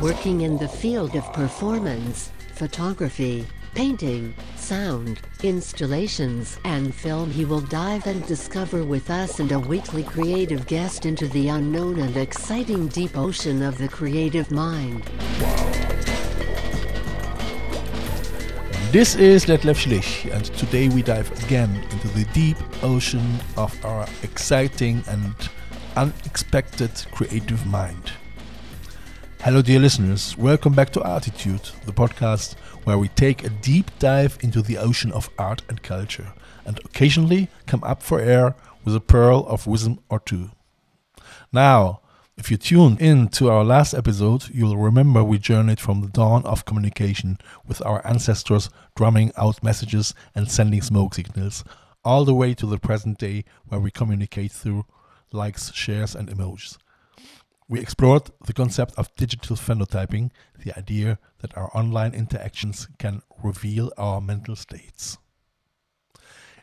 Working in the field of performance, photography, painting, sound, installations, and film, he will dive and discover with us and a weekly creative guest into the unknown and exciting deep ocean of the creative mind. This is Detlef Schlich, and today we dive again into the deep ocean of our exciting and unexpected creative mind. Hello, dear listeners. Welcome back to Arteetude, the podcast where we take a deep dive into the ocean of art and culture and occasionally come up for air with a pearl of wisdom or two. Now, if you tuned in to our last episode, you'll remember we journeyed from the dawn of communication with our ancestors drumming out messages and sending smoke signals, all the way to the present day where we communicate through likes, shares, and emojis. We explored the concept of digital phenotyping, the idea that our online interactions can reveal our mental states.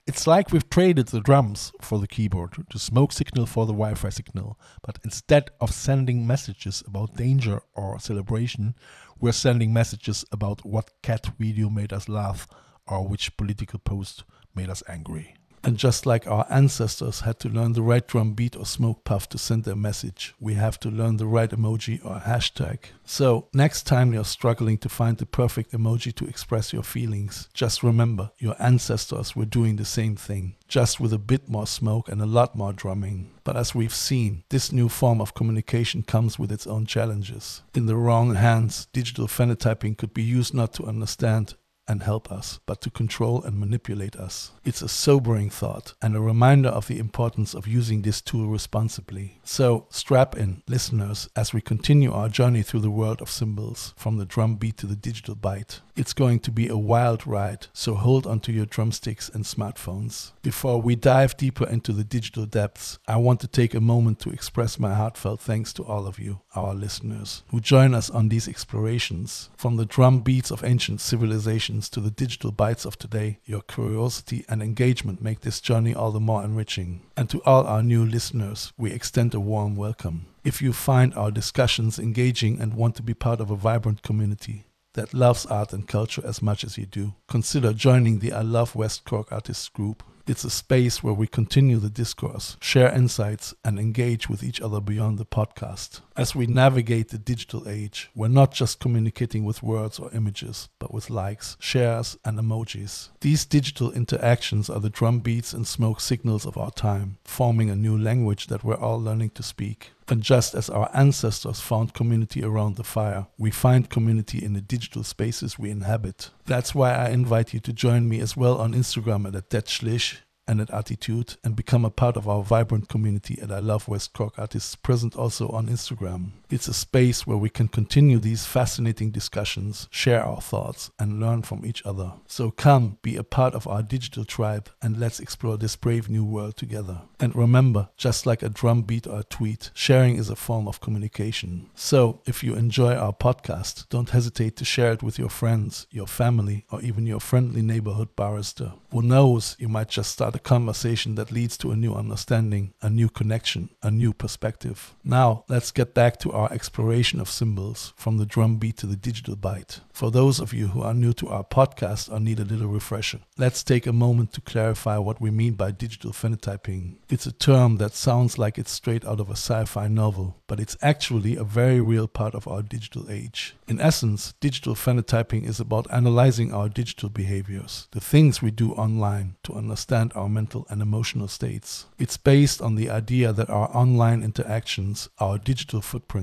It's like we've traded the drums for the keyboard, the smoke signal for the Wi Fi signal, but instead of sending messages about danger or celebration, we're sending messages about what cat video made us laugh or which political post made us angry. And just like our ancestors had to learn the right drum beat or smoke puff to send their message, we have to learn the right emoji or hashtag. So, next time you're struggling to find the perfect emoji to express your feelings, just remember your ancestors were doing the same thing, just with a bit more smoke and a lot more drumming. But as we've seen, this new form of communication comes with its own challenges. In the wrong hands, digital phenotyping could be used not to understand and help us, but to control and manipulate us. It's a sobering thought and a reminder of the importance of using this tool responsibly. So, strap in, listeners, as we continue our journey through the world of symbols, from the drum beat to the digital byte. It's going to be a wild ride, so hold onto your drumsticks and smartphones. Before we dive deeper into the digital depths, I want to take a moment to express my heartfelt thanks to all of you, our listeners, who join us on these explorations. From the drum beats of ancient civilizations to the digital bytes of today, your curiosity and engagement make this journey all the more enriching. And to all our new listeners, we extend a warm welcome. If you find our discussions engaging and want to be part of a vibrant community, that loves art and culture as much as you do, consider joining the I Love West Cork Artists group. It's a space where we continue the discourse, share insights, and engage with each other beyond the podcast. As we navigate the digital age, we're not just communicating with words or images, but with likes, shares, and emojis. These digital interactions are the drumbeats and smoke signals of our time, forming a new language that we're all learning to speak. And just as our ancestors found community around the fire, we find community in the digital spaces we inhabit. That's why I invite you to join me as well on Instagram at @detschlich and at Arteetude and become a part of our vibrant community at I Love West Cork Artists, present also on Instagram. It's a space where we can continue these fascinating discussions, share our thoughts, and learn from each other. So come, be a part of our digital tribe, and let's explore this brave new world together. And remember, just like a drum beat or a tweet, sharing is a form of communication. So if you enjoy our podcast, don't hesitate to share it with your friends, your family, or even your friendly neighborhood barrister. Who knows, you might just start a conversation that leads to a new understanding, a new connection, a new perspective. Now, let's get back to our exploration of symbols from the drum beat to the digital byte. For those of you who are new to our podcast or need a little refresher, let's take a moment to clarify what we mean by digital phenotyping. It's a term that sounds like it's straight out of a sci fi novel, but it's actually a very real part of our digital age. In essence, digital phenotyping is about analyzing our digital behaviors, the things we do online, to understand our mental and emotional states. It's based on the idea that our online interactions, our digital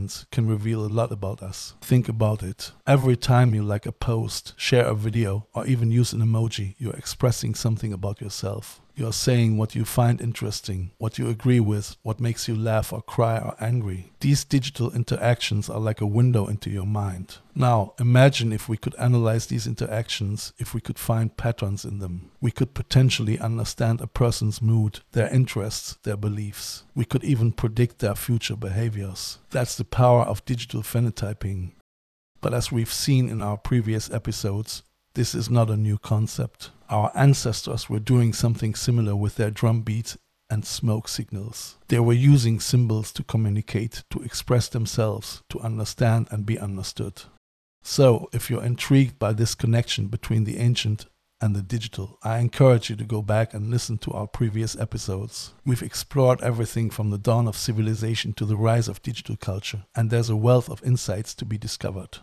footprints, can reveal a lot about us. Think about it. Every time you like a post, share a video, or even use an emoji, you're expressing something about yourself. You're saying what you find interesting, what you agree with, what makes you laugh or cry or angry. These digital interactions are like a window into your mind. Now, imagine if we could analyze these interactions, if we could find patterns in them. We could potentially understand a person's mood, their interests, their beliefs. We could even predict their future behaviors. That's the power of digital phenotyping. But as we've seen in our previous episodes, this is not a new concept. Our ancestors were doing something similar with their drum beats and smoke signals. They were using symbols to communicate, to express themselves, to understand and be understood. So, if you're intrigued by this connection between the ancient and the digital, I encourage you to go back and listen to our previous episodes. We've explored everything from the dawn of civilization to the rise of digital culture, and there's a wealth of insights to be discovered.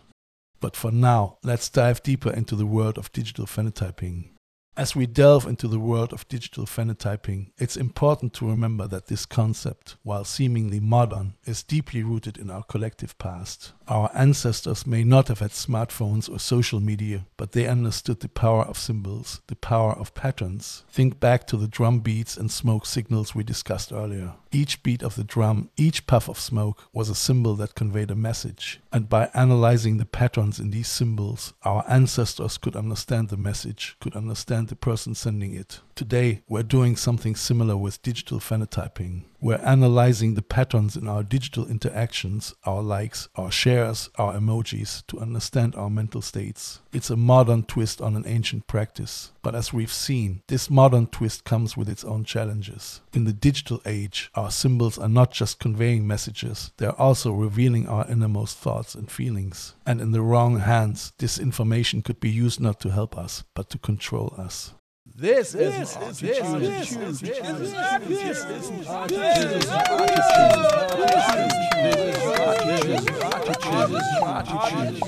But for now, let's dive deeper into the world of digital phenotyping. As we delve into the world of digital phenotyping, it's important to remember that this concept, while seemingly modern, is deeply rooted in our collective past. Our ancestors may not have had smartphones or social media, but they understood the power of symbols, the power of patterns. Think back to the drum beats and smoke signals we discussed earlier. Each beat of the drum, each puff of smoke was a symbol that conveyed a message. And by analyzing the patterns in these symbols, our ancestors could understand the message, could understand the person sending it. Today, we're doing something similar with digital phenotyping. We're analyzing the patterns in our digital interactions, our likes, our shares, our emojis, to understand our mental states. It's a modern twist on an ancient practice. But as we've seen, this modern twist comes with its own challenges. In the digital age, our symbols are not just conveying messages, they're also revealing our innermost thoughts and feelings. And in the wrong hands, this information could be used not to help us, but to control us. This, this is this is this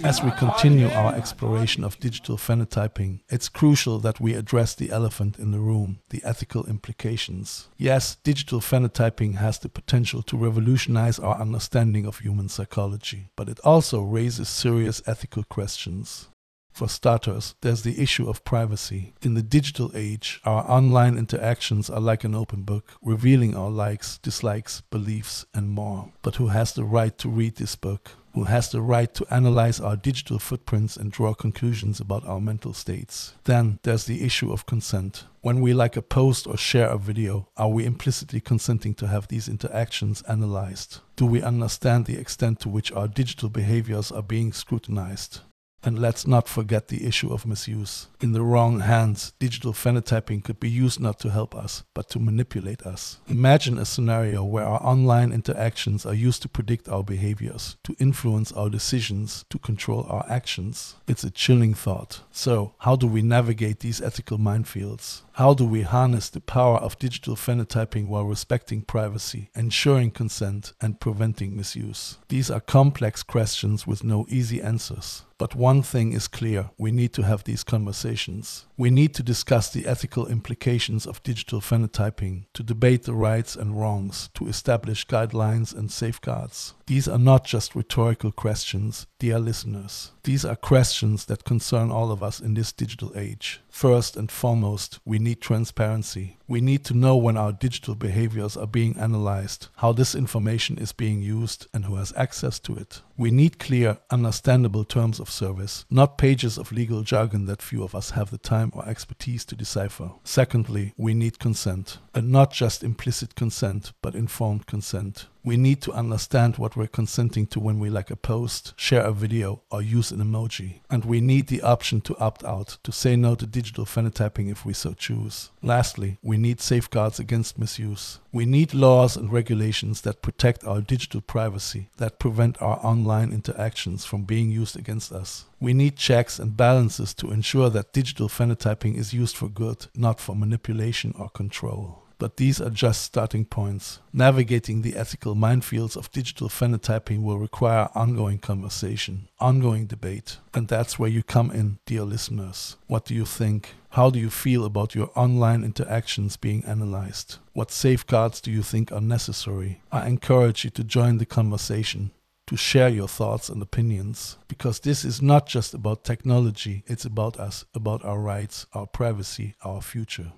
As we continue our exploration of digital phenotyping, it's crucial that we address the elephant in the room, the ethical implications. Yes, digital phenotyping has the potential to revolutionize our understanding of human psychology, but it also raises serious ethical questions. For starters, there's the issue of privacy. In the digital age, our online interactions are like an open book, revealing our likes, dislikes, beliefs, and more. But who has the right to read this book? Who has the right to analyze our digital footprints and draw conclusions about our mental states? Then there's the issue of consent. When we like a post or share a video, are we implicitly consenting to have these interactions analyzed? Do we understand the extent to which our digital behaviors are being scrutinized? And let's not forget the issue of misuse. In the wrong hands, digital phenotyping could be used not to help us, but to manipulate us. Imagine a scenario where our online interactions are used to predict our behaviors, to influence our decisions, to control our actions. It's a chilling thought. So, how do we navigate these ethical minefields? How do we harness the power of digital phenotyping while respecting privacy, ensuring consent, and preventing misuse? These are complex questions with no easy answers. But one thing is clear we need to have these conversations. We need to discuss the ethical implications of digital phenotyping, to debate the rights and wrongs, to establish guidelines and safeguards. These are not just rhetorical questions, dear listeners. These are questions that concern all of us in this digital age. First and foremost, we need transparency. We need to know when our digital behaviors are being analyzed, how this information is being used, and who has access to it. We need clear, understandable terms of service, not pages of legal jargon that few of us have the time or expertise to decipher. Secondly, we need consent, and not just implicit consent, but informed consent. We need to understand what we're consenting to when we like a post, share a video, or use an emoji. And we need the option to opt out, to say no to digital phenotyping if we so choose. Lastly, we need safeguards against misuse. We need laws and regulations that protect our digital privacy, that prevent our online interactions from being used against us. We need checks and balances to ensure that digital phenotyping is used for good, not for manipulation or control but these are just starting points. Navigating the ethical minefields of digital phenotyping will require ongoing conversation, ongoing debate. And that's where you come in, dear listeners. What do you think? How do you feel about your online interactions being analyzed? What safeguards do you think are necessary? I encourage you to join the conversation to share your thoughts and opinions because this is not just about technology, it's about us, about our rights, our privacy, our future.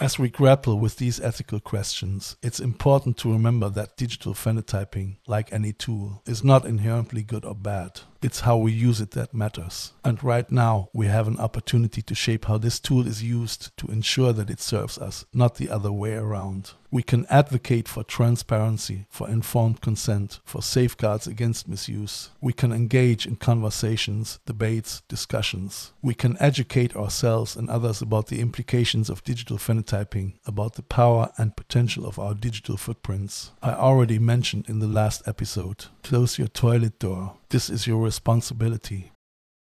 As we grapple with these ethical questions, it's important to remember that digital phenotyping, like any tool, is not inherently good or bad. It's how we use it that matters. And right now, we have an opportunity to shape how this tool is used to ensure that it serves us, not the other way around. We can advocate for transparency, for informed consent, for safeguards against misuse. We can engage in conversations, debates, discussions. We can educate ourselves and others about the implications of digital phenotyping, about the power and potential of our digital footprints. I already mentioned in the last episode close your toilet door. This is your responsibility.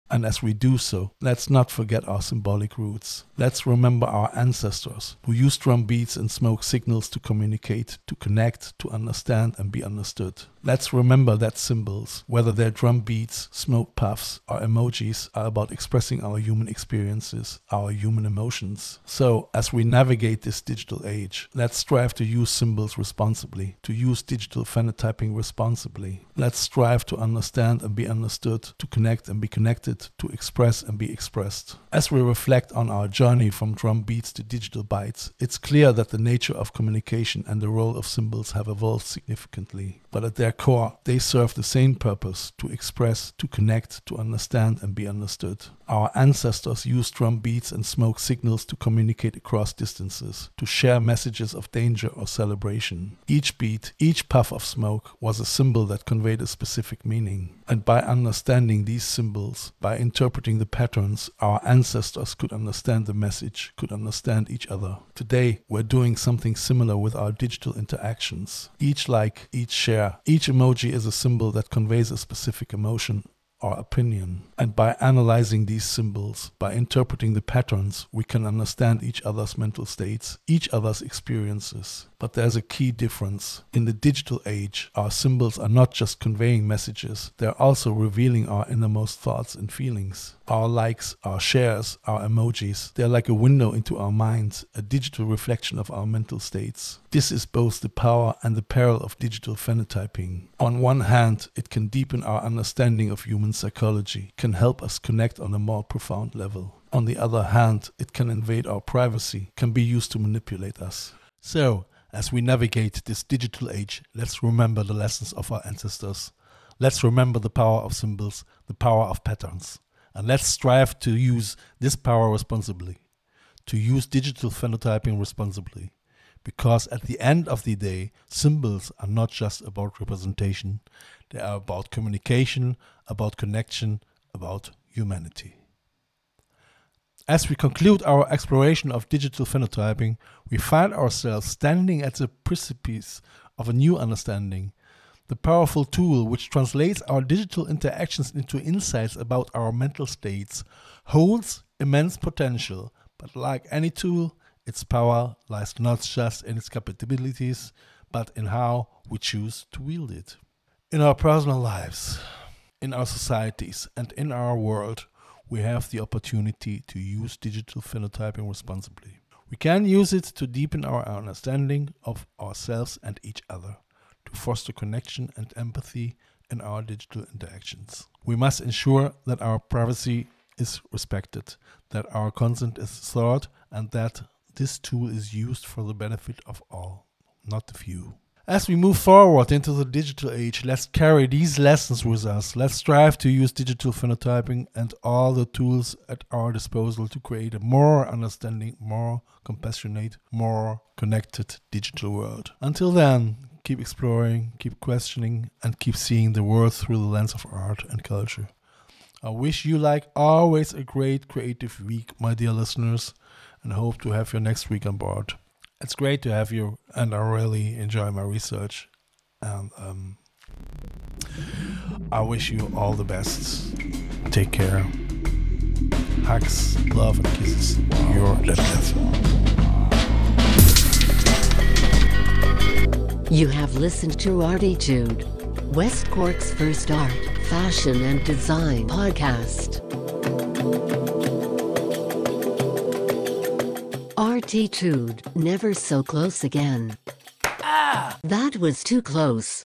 And as we do so, let's not forget our symbolic roots. Let's remember our ancestors who used drum beats and smoke signals to communicate, to connect, to understand and be understood. Let's remember that symbols, whether they're drum beats, smoke puffs, or emojis, are about expressing our human experiences, our human emotions. So, as we navigate this digital age, let's strive to use symbols responsibly, to use digital phenotyping responsibly. Let's strive to understand and be understood, to connect and be connected, to express and be expressed. As we reflect on our journey from drum beats to digital bytes, it's clear that the nature of communication and the role of symbols have evolved significantly. But at their core, they serve the same purpose to express, to connect, to understand, and be understood. Our ancestors used drum beats and smoke signals to communicate across distances, to share messages of danger or celebration. Each beat, each puff of smoke was a symbol that conveyed a specific meaning. And by understanding these symbols, by interpreting the patterns, our ancestors could understand the message, could understand each other. Today, we're doing something similar with our digital interactions. Each like, each share, each emoji is a symbol that conveys a specific emotion or opinion. And by analyzing these symbols, by interpreting the patterns, we can understand each other's mental states, each other's experiences. But there's a key difference. In the digital age, our symbols are not just conveying messages, they're also revealing our innermost thoughts and feelings. Our likes, our shares, our emojis, they're like a window into our minds, a digital reflection of our mental states. This is both the power and the peril of digital phenotyping. On one hand, it can deepen our understanding of human psychology, can help us connect on a more profound level. On the other hand, it can invade our privacy, can be used to manipulate us. So, as we navigate this digital age, let's remember the lessons of our ancestors. Let's remember the power of symbols, the power of patterns. And let's strive to use this power responsibly, to use digital phenotyping responsibly. Because at the end of the day, symbols are not just about representation, they are about communication, about connection, about humanity. As we conclude our exploration of digital phenotyping, we find ourselves standing at the precipice of a new understanding. The powerful tool which translates our digital interactions into insights about our mental states holds immense potential, but like any tool, its power lies not just in its capabilities, but in how we choose to wield it. In our personal lives, in our societies, and in our world, we have the opportunity to use digital phenotyping responsibly. We can use it to deepen our understanding of ourselves and each other, to foster connection and empathy in our digital interactions. We must ensure that our privacy is respected, that our consent is sought, and that this tool is used for the benefit of all, not the few. As we move forward into the digital age, let's carry these lessons with us. Let's strive to use digital phenotyping and all the tools at our disposal to create a more understanding, more compassionate, more connected digital world. Until then, keep exploring, keep questioning, and keep seeing the world through the lens of art and culture. I wish you, like always, a great creative week, my dear listeners, and hope to have you next week on board it's great to have you, and I really enjoy my research. And um, I wish you all the best. Take care. Hugs, love, and kisses. Your Detlef. You have listened to Arteetude, West Cork's first art, fashion, and design podcast. Arteetude, never so close again. Ah! That was too close.